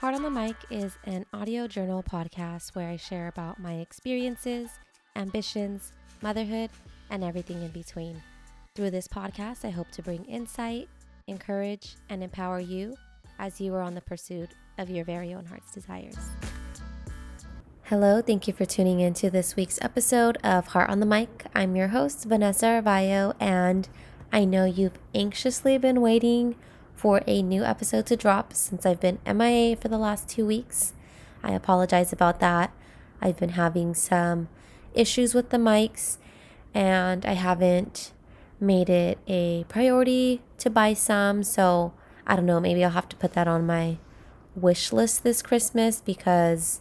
Heart on the Mic is an audio journal podcast where I share about my experiences, ambitions, motherhood, and everything in between. Through this podcast, I hope to bring insight, encourage, and empower you as you are on the pursuit of your very own heart's desires. Hello, thank you for tuning in to this week's episode of Heart on the Mic. I'm your host, Vanessa Arvayo, and I know you've anxiously been waiting for a new episode to drop since I've been MIA for the last two weeks. I apologize about that. I've been having some issues with the mics, and I haven't made it a priority to buy some, so I don't know, maybe I'll have to put that on my wish list this Christmas because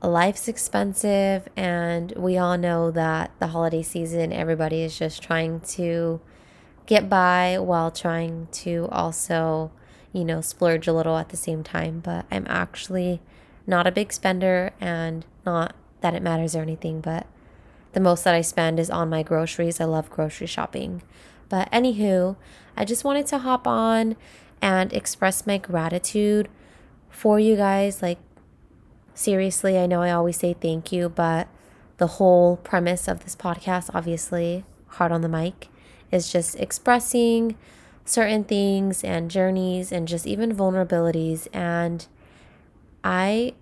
life's expensive and we all know that the holiday season everybody is just trying to get by while trying to also, you know, splurge a little at the same time, but I'm actually not a big spender and not that it matters or anything, but the most that I spend is on my groceries. I love grocery shopping. But anywho, I just wanted to hop on and express my gratitude for you guys. Like, seriously, I know I always say thank you, but the whole premise of this podcast, obviously, Heart on the Mic, is just expressing certain things and journeys and just even vulnerabilities. And I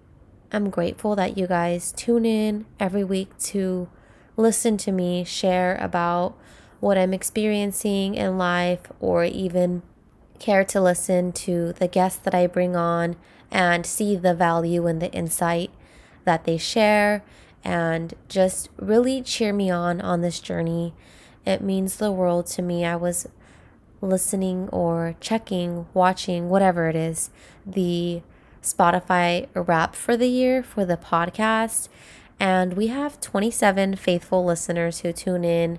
am grateful that you guys tune in every week to listen to me share about what I'm experiencing in life or even care to listen to the guests that I bring on and see the value and the insight that they share and just really cheer me on on this journey. It means the world to me. I was listening or checking, watching, whatever it is, the Spotify wrap for the year for the podcast. And we have 27 faithful listeners who tune in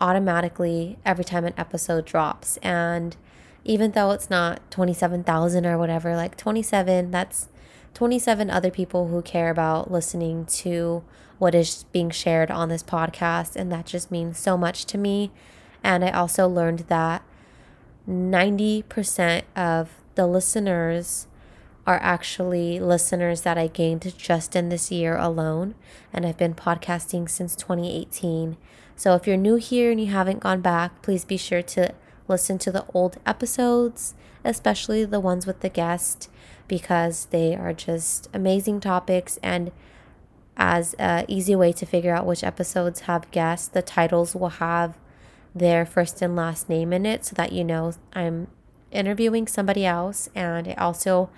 automatically every time an episode drops. And even though it's not 27,000 or whatever, like 27, that's 27 other people who care about listening to what is being shared on this podcast. And that just means so much to me. And I also learned that 90% of the listeners are actually listeners that I gained just in this year alone. And I've been podcasting since 2018. So if you're new here and you haven't gone back, please be sure to listen to the old episodes, especially the ones with the guest, because they are just amazing topics. And as an easy way to figure out which episodes have guests, the titles will have their first and last name in it so that you know I'm interviewing somebody else. And I also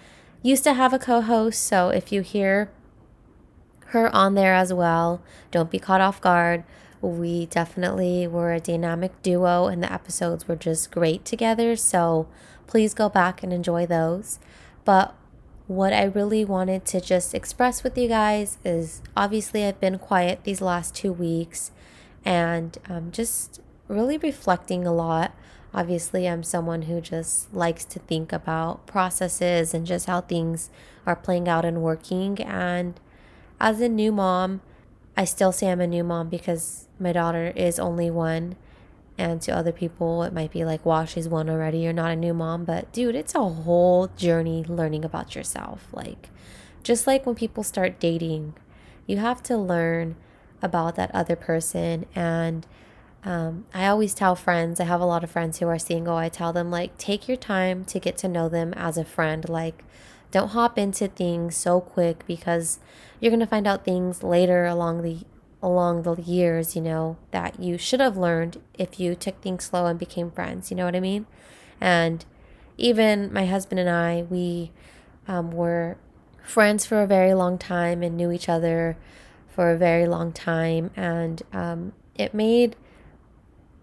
used to have a co host. So if you hear her on there as well, don't be caught off guard. We definitely were a dynamic duo, and the episodes were just great together. So please go back and enjoy those. But what I really wanted to just express with you guys is obviously I've been quiet these last two weeks and um, just really reflecting a lot. Obviously, I'm someone who just likes to think about processes and just how things are playing out and working. And as a new mom, I still say I'm a new mom because my daughter is only one. And to other people, it might be like, wow, she's one already. You're not a new mom. But dude, it's a whole journey learning about yourself. Like, just like when people start dating, you have to learn about that other person. And um, I always tell friends, I have a lot of friends who are single. I tell them, like, take your time to get to know them as a friend. Like, don't hop into things so quick because you're going to find out things later along the along the years, you know, that you should have learned if you took things slow and became friends. You know what I mean? And even my husband and I, we um, were friends for a very long time and knew each other for a very long time. And um, it made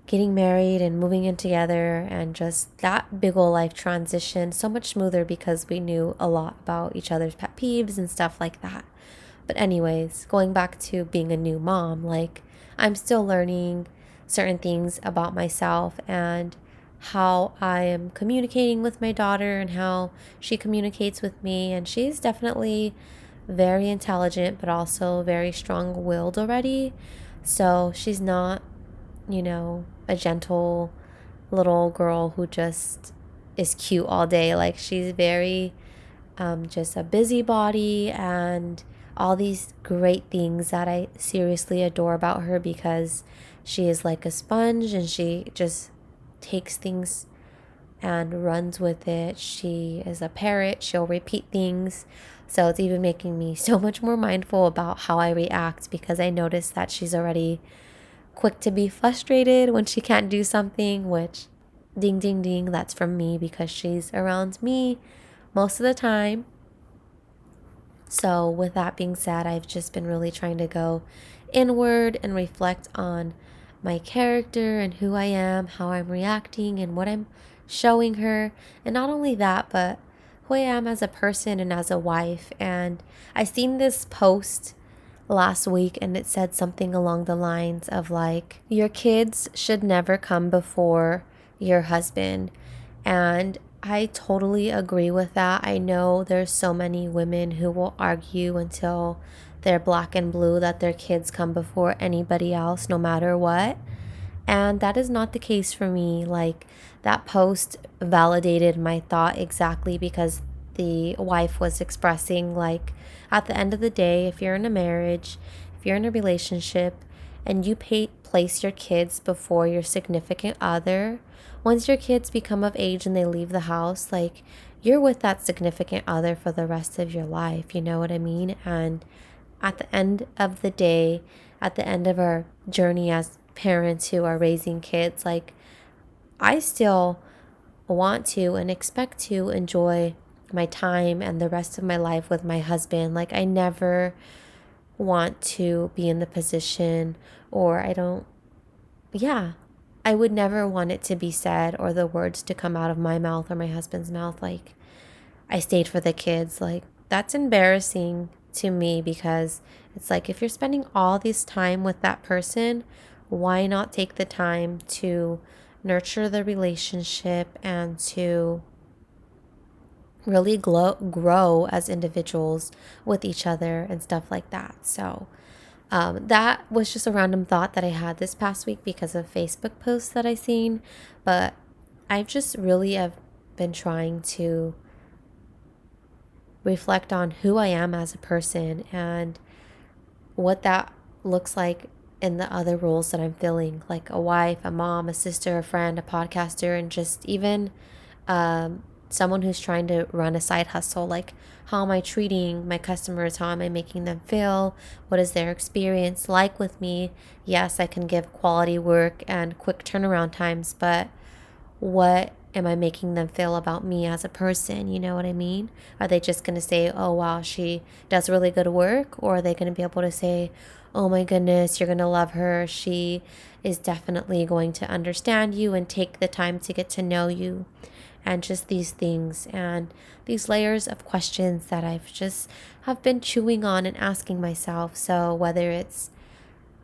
getting married and moving in together and just that big old life transition so much smoother because we knew a lot about each other's pet peeves and stuff like that. But, anyways, going back to being a new mom, like I'm still learning certain things about myself and how I am communicating with my daughter and how she communicates with me. And she's definitely very intelligent, but also very strong willed already. So she's not, you know, a gentle little girl who just is cute all day. Like she's very um, just a busybody and all these great things that I seriously adore about her because she is like a sponge and she just takes things and runs with it. She is a parrot, she'll repeat things. So it's even making me so much more mindful about how I react because I notice that she's already quick to be frustrated when she can't do something, which ding ding ding, that's from me because she's around me most of the time. So, with that being said, I've just been really trying to go inward and reflect on my character and who I am, how I'm reacting, and what I'm showing her. And not only that, but who I am as a person and as a wife. And I seen this post last week and it said something along the lines of like, your kids should never come before your husband. And I totally agree with that. I know there's so many women who will argue until they're black and blue that their kids come before anybody else, no matter what. And that is not the case for me. Like, that post validated my thought exactly because the wife was expressing, like, at the end of the day, if you're in a marriage, if you're in a relationship, and you pay, place your kids before your significant other, once your kids become of age and they leave the house, like, you're with that significant other for the rest of your life. You know what I mean? And at the end of the day, at the end of our journey as parents who are raising kids, like I still want to and expect to enjoy my time and the rest of my life with my husband. Like I never want to be in the position or I don't yeah, I would never want it to be said or the words to come out of my mouth or my husband's mouth like I stayed for the kids. Like that's embarrassing to me because it's like if you're spending all this time with that person, why not take the time to nurture the relationship and to really glow, grow as individuals with each other and stuff like that. So, um, that was just a random thought that I had this past week because of Facebook posts that I seen. But I've just really have been trying to reflect on who I am as a person and what that looks like in the other roles that I'm filling, like a wife, a mom, a sister, a friend, a podcaster, and just even um, someone who's trying to run a side hustle. Like, how am I treating my customers? How am I making them feel? What is their experience like with me? Yes, I can give quality work and quick turnaround times, but what am I making them feel about me as a person? You know what I mean? Are they just going to say, oh, wow, she does really good work? Or are they going to be able to say, oh my goodness, you're going to love her. She is definitely going to understand you and take the time to get to know you. And just these things and these layers of questions that I've just have been chewing on and asking myself. So whether it's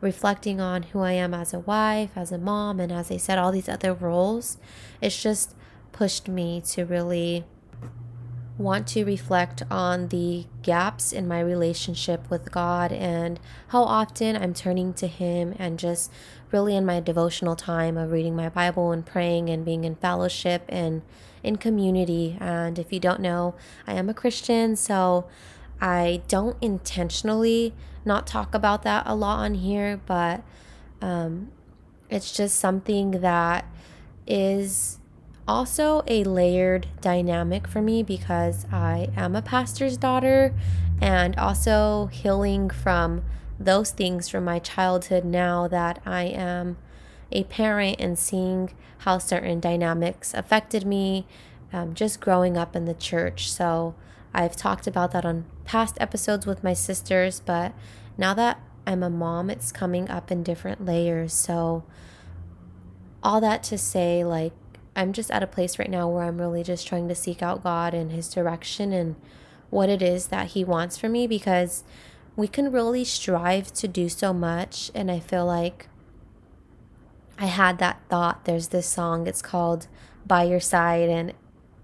reflecting on who I am as a wife, as a mom, and as I said, all these other roles, it's just pushed me to really want to reflect on the gaps in my relationship with God and how often I'm turning to Him and just really in my devotional time of reading my Bible and praying and being in fellowship and in community. And if you don't know, I am a Christian, so I don't intentionally not talk about that a lot on here, but um, it's just something that is also a layered dynamic for me because I am a pastor's daughter and also healing from those things from my childhood now that I am a parent and seeing how certain dynamics affected me um, just growing up in the church. So I've talked about that on past episodes with my sisters, but now that I'm a mom, it's coming up in different layers. So, all that to say, like, I'm just at a place right now where I'm really just trying to seek out God and His direction and what it is that He wants for me because we can really strive to do so much. And I feel like I had that thought. There's this song, it's called By Your Side, and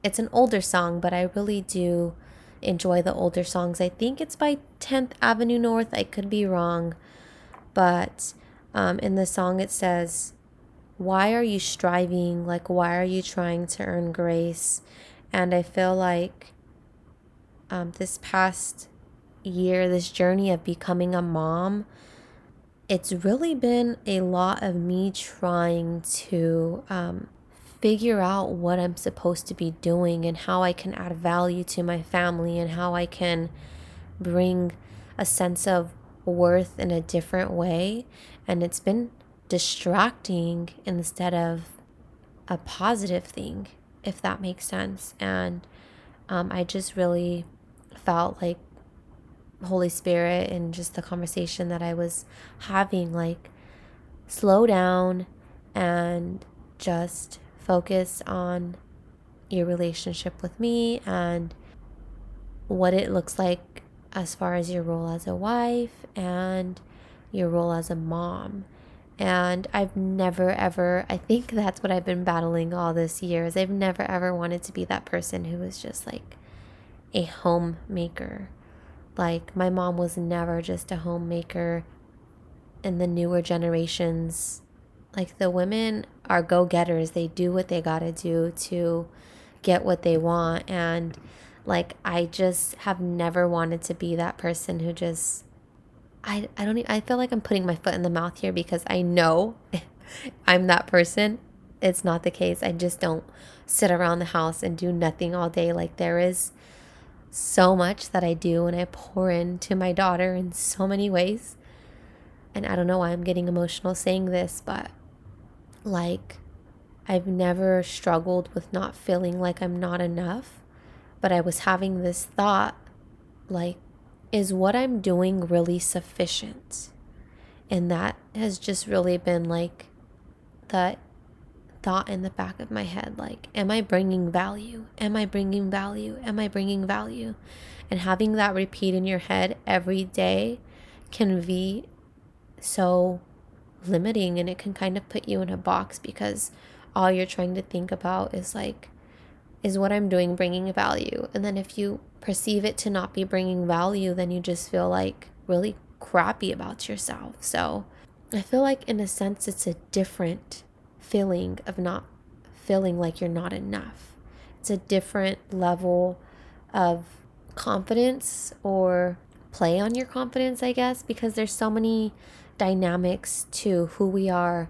it's an older song, but I really do enjoy the older songs. I think it's by 10th Avenue North. I could be wrong. But um, in the song, it says, Why are you striving? Like, why are you trying to earn grace? And I feel like um, this past year, this journey of becoming a mom, it's really been a lot of me trying to um, figure out what I'm supposed to be doing and how I can add value to my family and how I can bring a sense of worth in a different way. And it's been distracting instead of a positive thing, if that makes sense. And um, I just really felt like Holy Spirit and just the conversation that I was having, like, slow down and just focus on your relationship with me and what it looks like as far as your role as a wife and your role as a mom. And I've never ever, I think that's what I've been battling all this year is I've never ever wanted to be that person who was just like a homemaker. Like my mom was never just a homemaker in the newer generations. Like the women are go-getters. They do what they got to do to get what they want and like I just have never wanted to be that person who just I I don't I feel like I'm putting my foot in the mouth here because I know I'm that person. It's not the case. I just don't sit around the house and do nothing all day like there is so much that I do and I pour into my daughter in so many ways. And I don't know why I'm getting emotional saying this, but like I've never struggled with not feeling like I'm not enough but I was having this thought like, is what I'm doing really sufficient? And that has just really been like that thought in the back of my head like, am I bringing value? Am I bringing value? Am I bringing value? And having that repeat in your head every day can be so limiting and it can kind of put you in a box because all you're trying to think about is like, is what I'm doing bringing value? And then if you perceive it to not be bringing value, then you just feel like really crappy about yourself. So I feel like, in a sense, it's a different feeling of not feeling like you're not enough. It's a different level of confidence or play on your confidence, I guess, because there's so many dynamics to who we are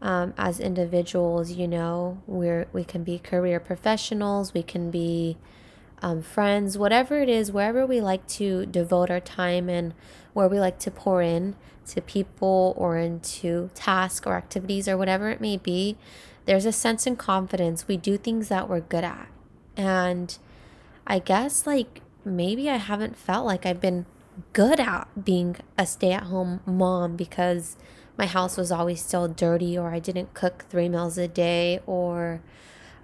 um, as individuals, you know, we're, we can be career professionals, we can be um, friends, whatever it is, wherever we like to devote our time and where we like to pour in to people or into tasks or activities or whatever it may be, there's a sense and confidence. We do things that we're good at. And I guess like maybe I haven't felt like I've been good at being a stay at home mom because my house was always still dirty or I didn't cook three meals a day or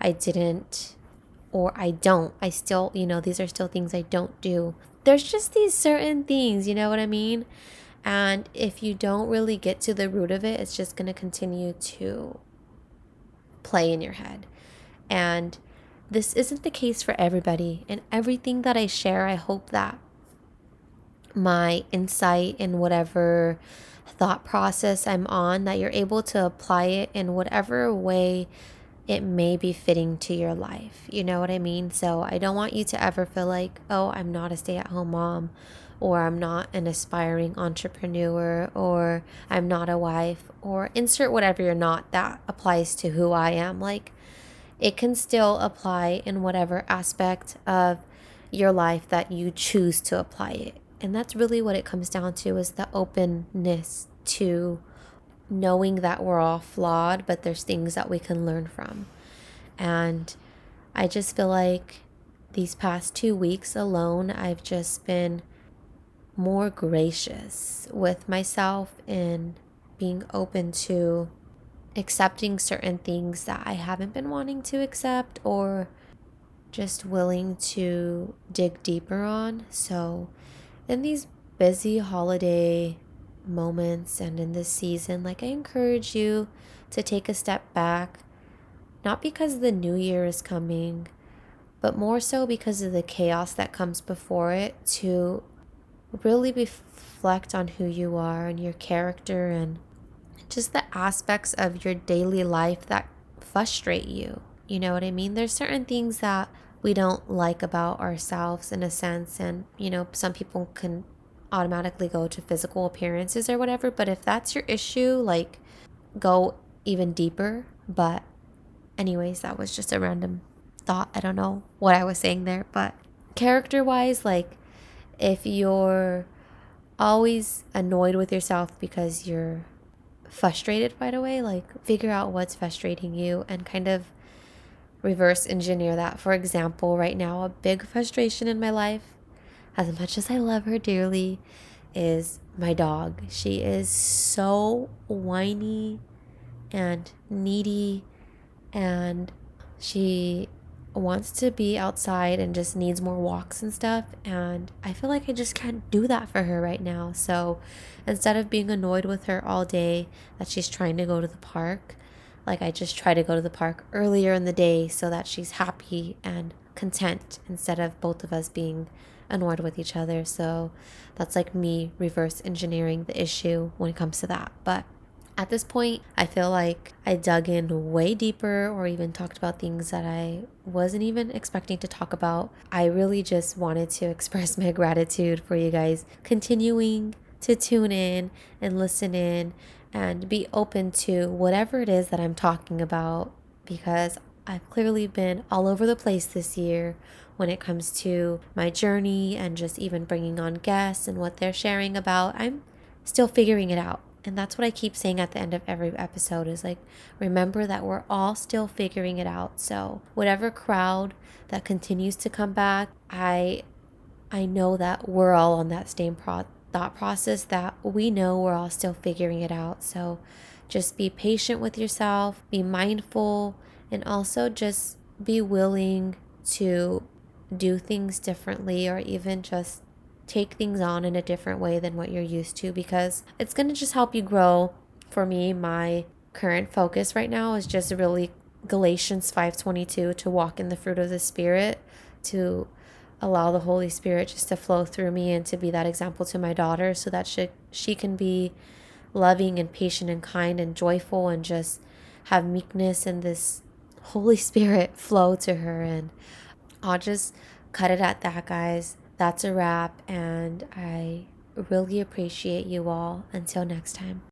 I didn't or I don't. I still, you know, these are still things I don't do. There's just these certain things, you know what I mean? And if you don't really get to the root of it, it's just going to continue to play in your head. And this isn't the case for everybody. And everything that I share, I hope that my insight and whatever thought process I'm on, that you're able to apply it in whatever way it may be fitting to your life. You know what I mean? So I don't want you to ever feel like, oh, I'm not a stay at home mom, or I'm not an aspiring entrepreneur, or I'm not a wife, or insert whatever you're not that applies to who I am. Like, it can still apply in whatever aspect of your life that you choose to apply it. And that's really what it comes down to is the openness to knowing that we're all flawed, but there's things that we can learn from. And I just feel like these past two weeks alone, I've just been more gracious with myself in being open to accepting certain things that I haven't been wanting to accept or just willing to dig deeper on. So, in these busy holiday moments and in this season, like I encourage you to take a step back, not because the new year is coming, but more so because of the chaos that comes before it, to really reflect on who you are and your character and just the aspects of your daily life that frustrate you. You know what I mean? There's certain things that we don't like about ourselves in a sense. And, you know, some people can automatically go to physical appearances or whatever. But if that's your issue, like go even deeper. But, anyways, that was just a random thought. I don't know what I was saying there. But character wise, like if you're always annoyed with yourself because you're frustrated right away, like figure out what's frustrating you and kind of reverse engineer that. For example, right now, a big frustration in my life, as much as I love her dearly, is my dog. She is so whiny and needy, and she wants to be outside and just needs more walks and stuff. And I feel like I just can't do that for her right now. So instead of being annoyed with her all day that she's trying to go to the park, like I just try to go to the park earlier in the day so that she's happy and content instead of both of us being annoyed with each other. So that's like me reverse engineering the issue when it comes to that. But at this point, I feel like I dug in way deeper or even talked about things that I wasn't even expecting to talk about. I really just wanted to express my gratitude for you guys continuing to tune in and listen in and be open to whatever it is that I'm talking about because I've clearly been all over the place this year when it comes to my journey and just even bringing on guests and what they're sharing about. I'm still figuring it out. And that's what I keep saying at the end of every episode is like, remember that we're all still figuring it out. So, whatever crowd that continues to come back, I I know that we're all on that same pro- thought process that we know we're all still figuring it out. So just be patient with yourself, be mindful, and also just be willing to do things differently or even just take things on in a different way than what you're used to because it's going to just help you grow. For me, my current focus right now is just really Galatians 5:22 to walk in the fruit of the spirit, to allow the Holy Spirit just to flow through me and to be that example to my daughter so that she, she can be loving and patient and kind and joyful and just have meekness and this Holy Spirit flow to her. And I'll just cut it at that, guys. That's a wrap. And I really appreciate you all. Until next time.